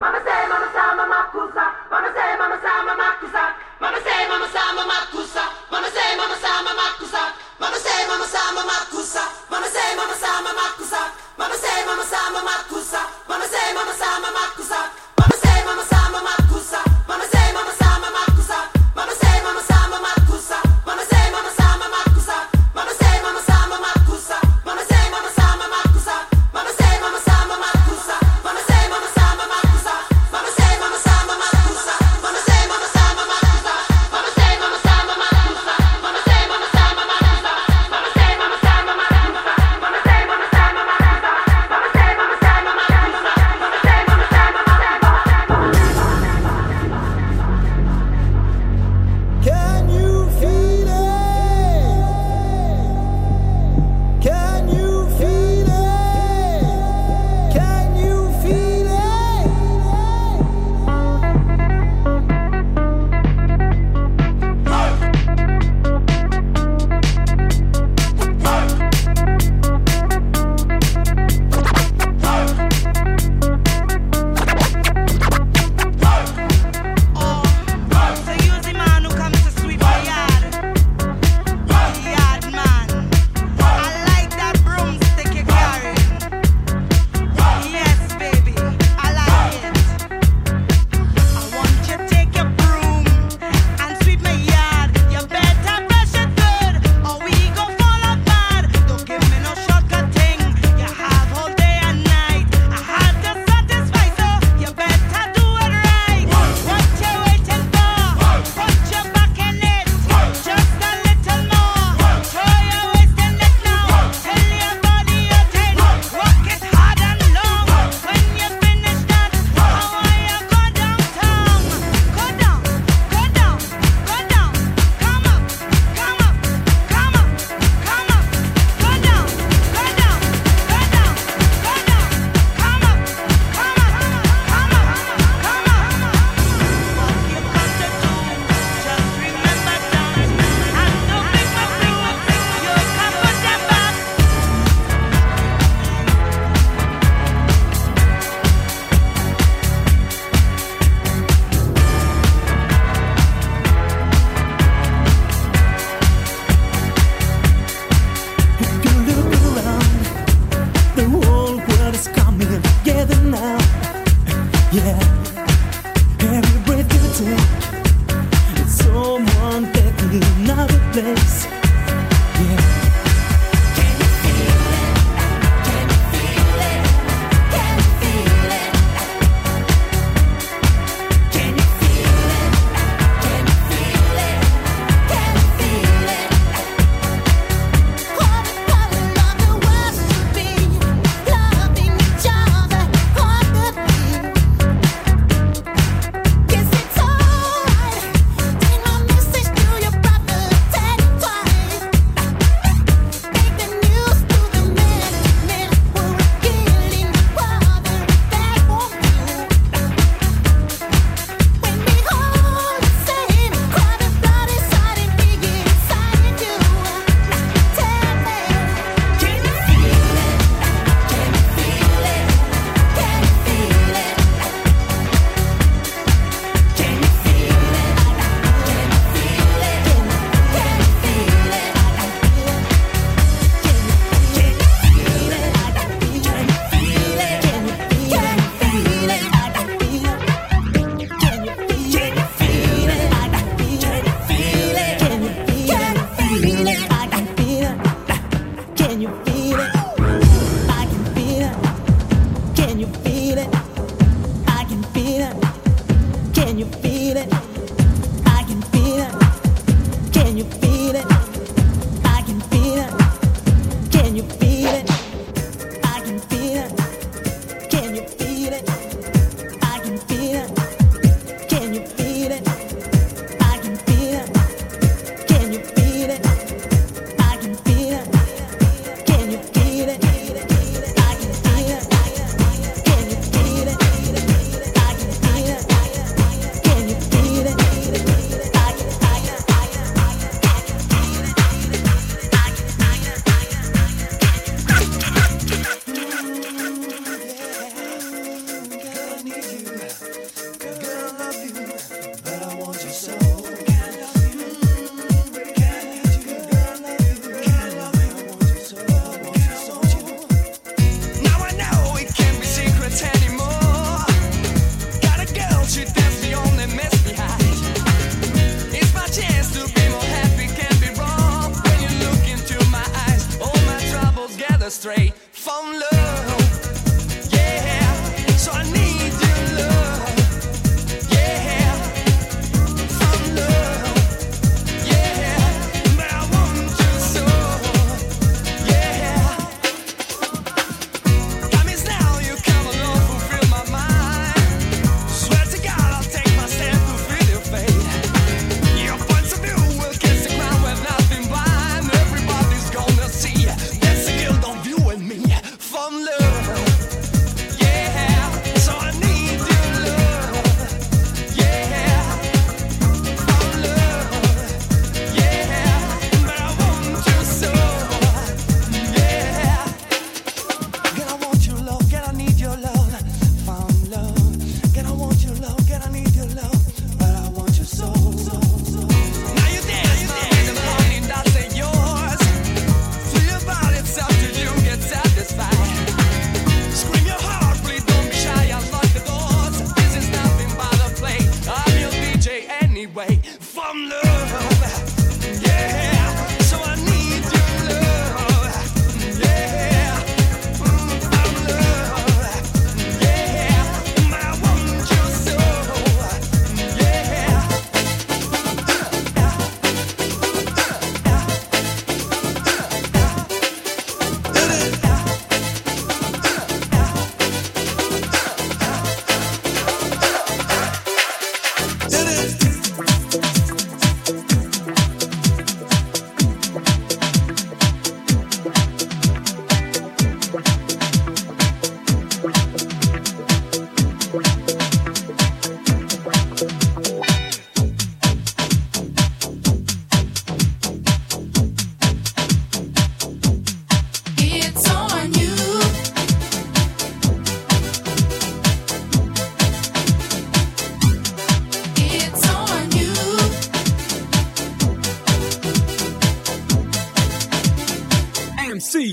Mama say, mama say, mama kusa. Mama say, mama say, mama kusa. Mama say, mama say, mama kusa. Mama say, mama say, mama kusa. Mama say, mama say, mama kusa. Mama say, mama say, mama kusa. Mama say, mama say, mama kusa.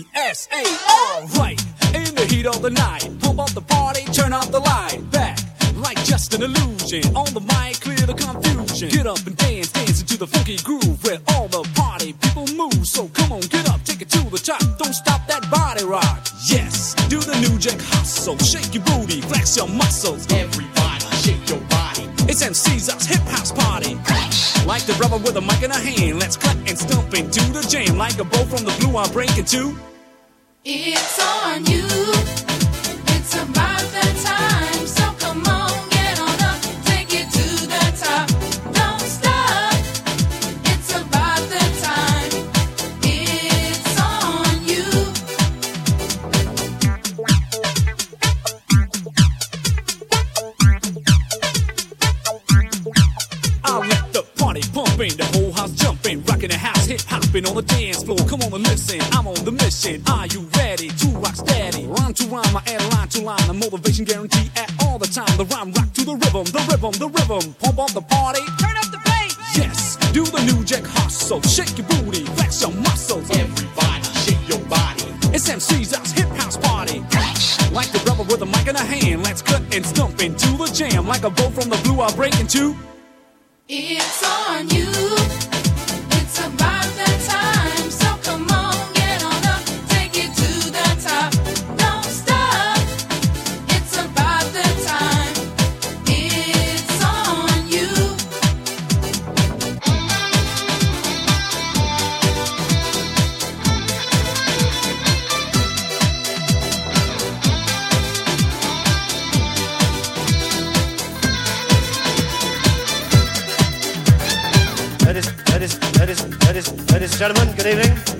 MCSA, alright. In the heat of the night, pump up the party, turn off the light. Back, like just an illusion. On the mic, clear the confusion. Get up and dance, dance into the funky groove where all the party people move. So come on, get up, take it to the top. Don't stop that body rock. Yes, do the new jack hustle. Shake your booty, flex your muscles. Everybody, shake your body. It's MC's hip house party. Like the rubber with a mic in a hand, let's cut and stomp into the jam. Like a bow from the blue, I'm breaking two. The time, so come on, get on up, take it to the top. Don't stop. It's about that time. It's on you. I'll let the party pumping, the whole on the dance floor. Come on and listen, I'm on the mission. Are you ready to rock steady? Rhyme to rhyme, I add line to line, the motivation guarantee at all the time. The rhyme rock to the rhythm, the rhythm, the rhythm. Pump up the party, turn up the bass. Yes, do the new jack hustle, shake your booty, flex your muscles. Everybody, shake your body. It's MC's house, hip house party. Like the rubber with a mic in a hand, let's cut and stump into the jam. Like a bow from the blue, I'll break into. It's on you. It's about that gentlemen, good evening.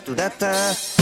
Ta tu da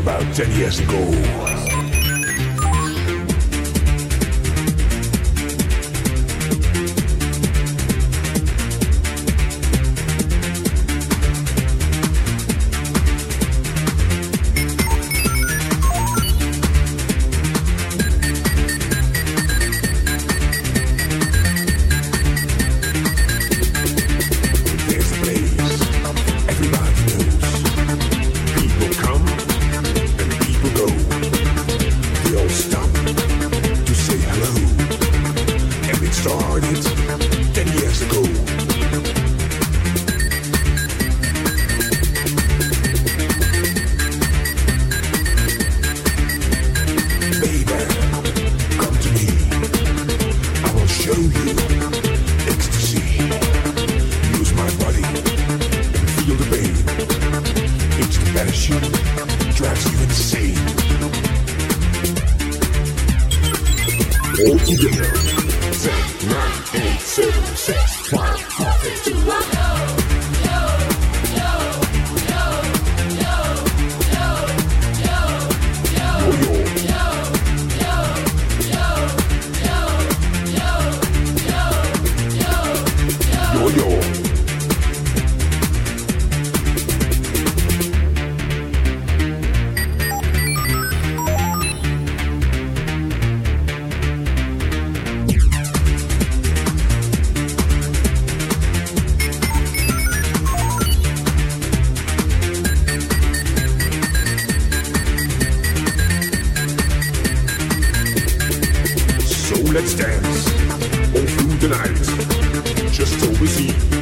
about 10 years ago. All through the night. Just till we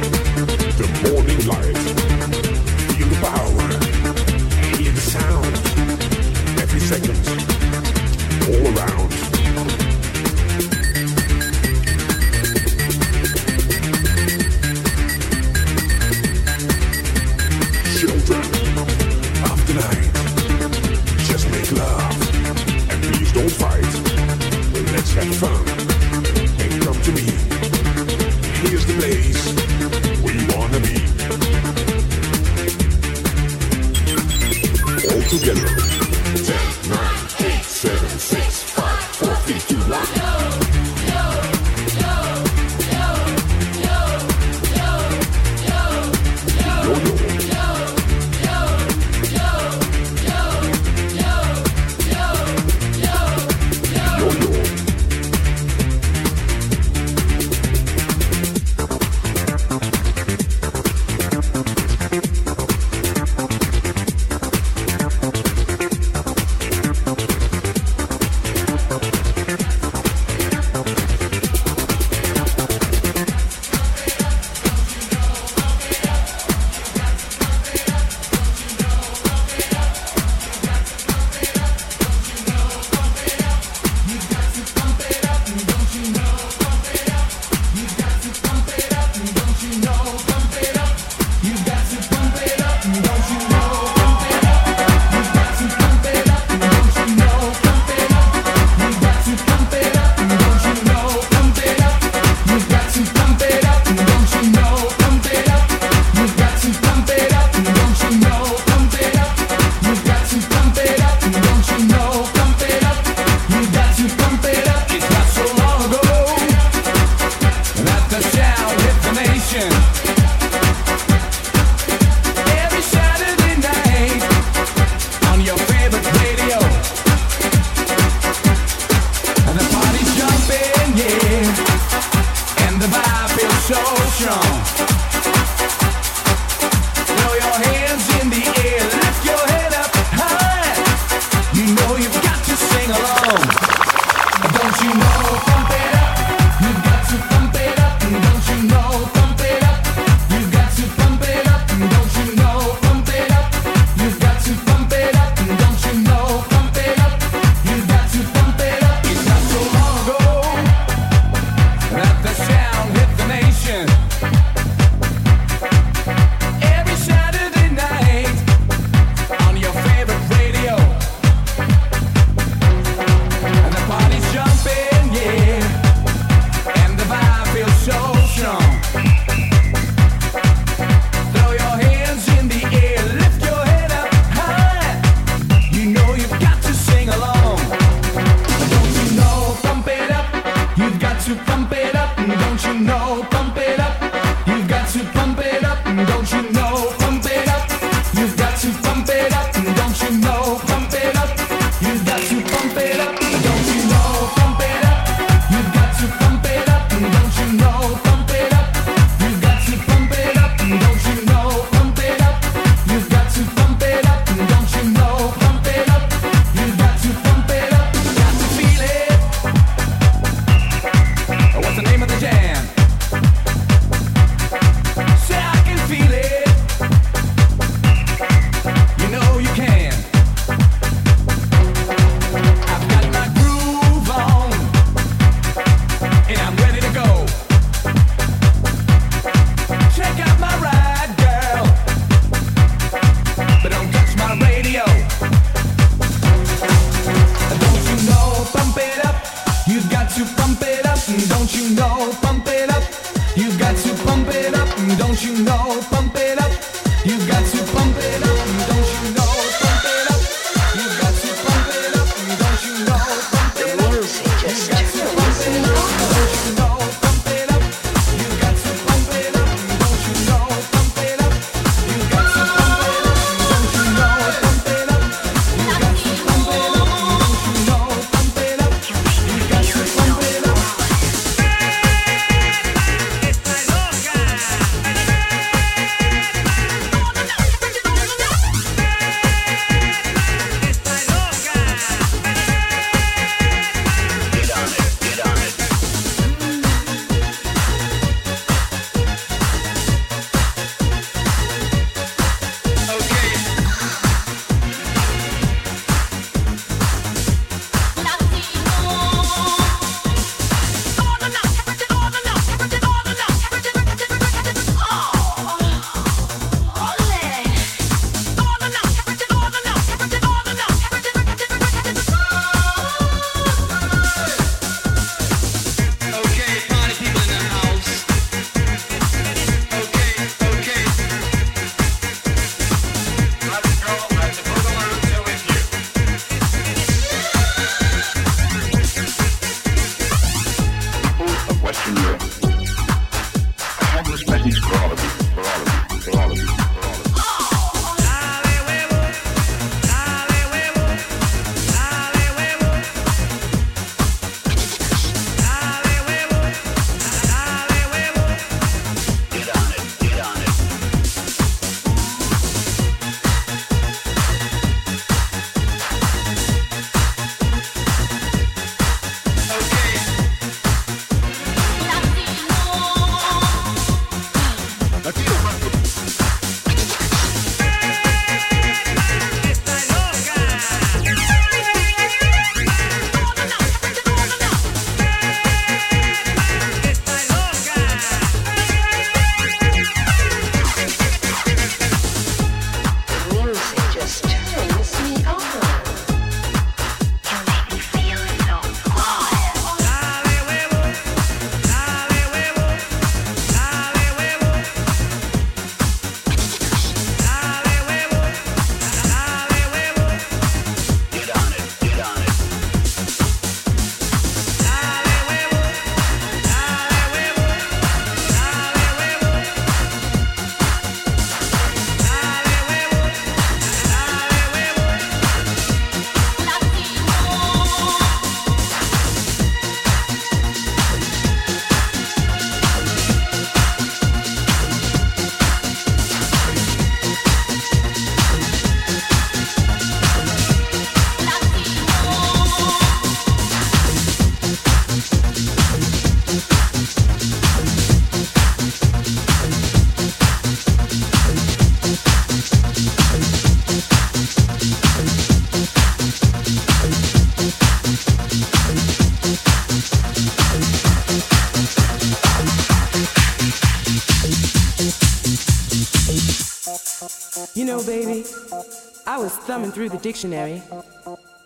was thumbing through the dictionary,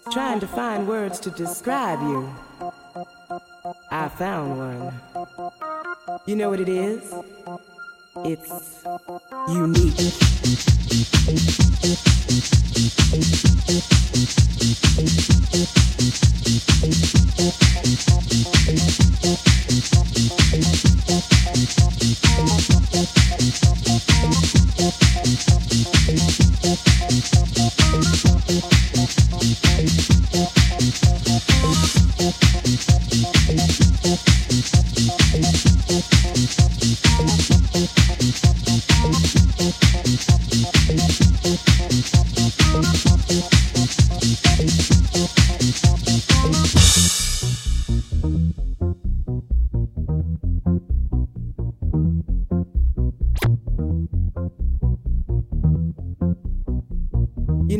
trying to find words to describe you. I found one. You know what it is? It's unique.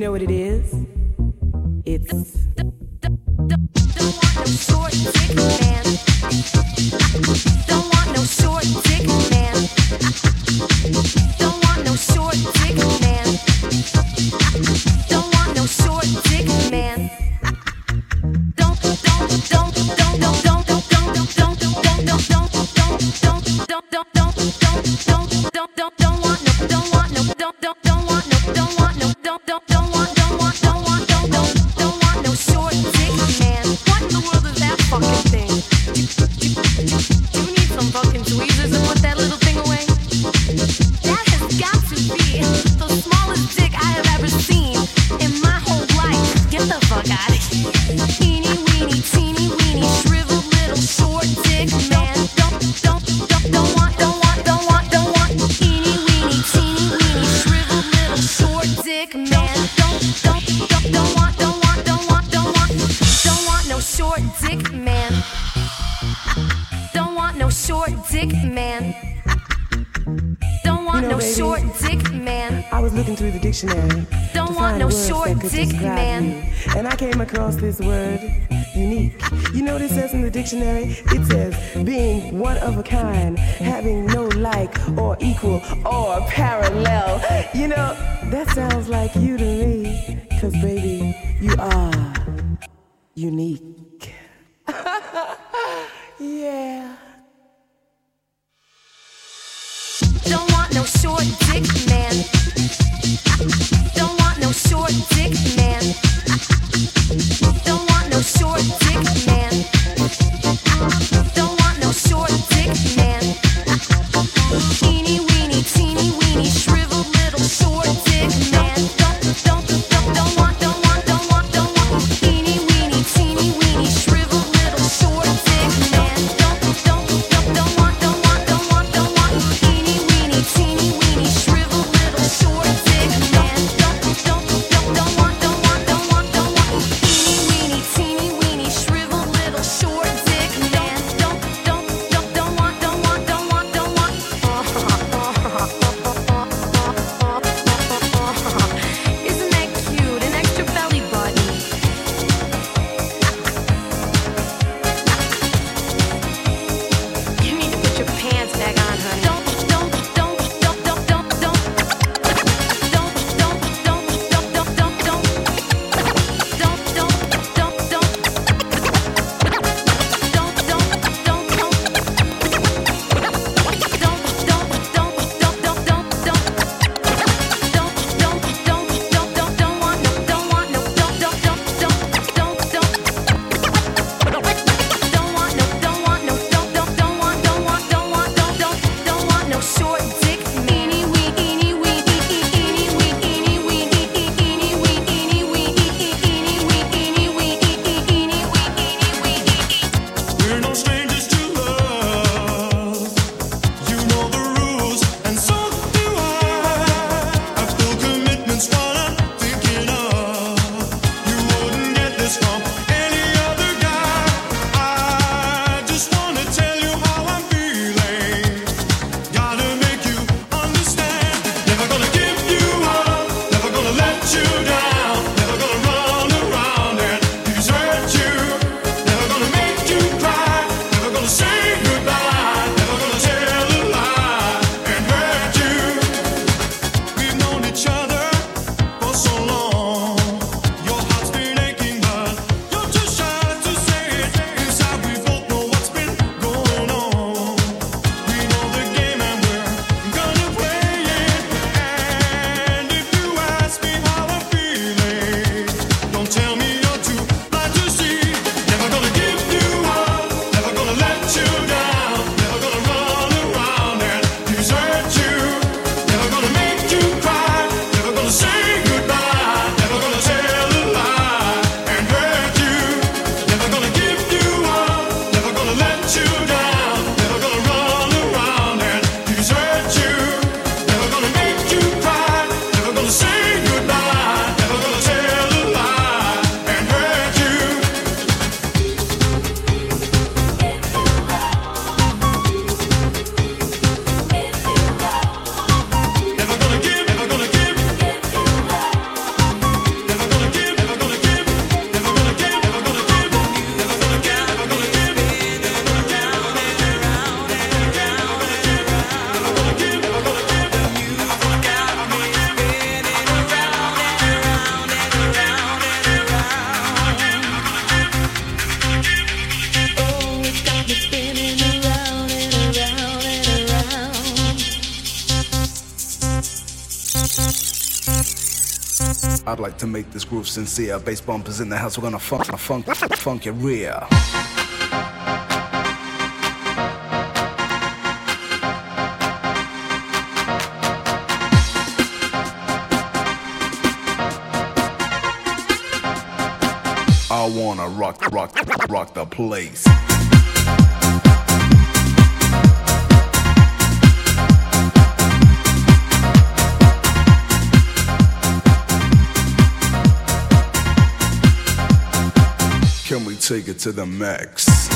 Know what it is? Dick came across this word, unique. You know what it says in the dictionary? It says being one of a kind, having no like or equal or parallel. You know that sounds like you to me, cause baby, you are unique. yeah. Don't want no short dick man. Don't want no short dick man. Don't want no short dick man. make this groove sincere. Bass bumpers in the house, we're gonna funk, funk, funk your rear. I wanna rock, rock, rock the place. take it to the max.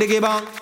to give on.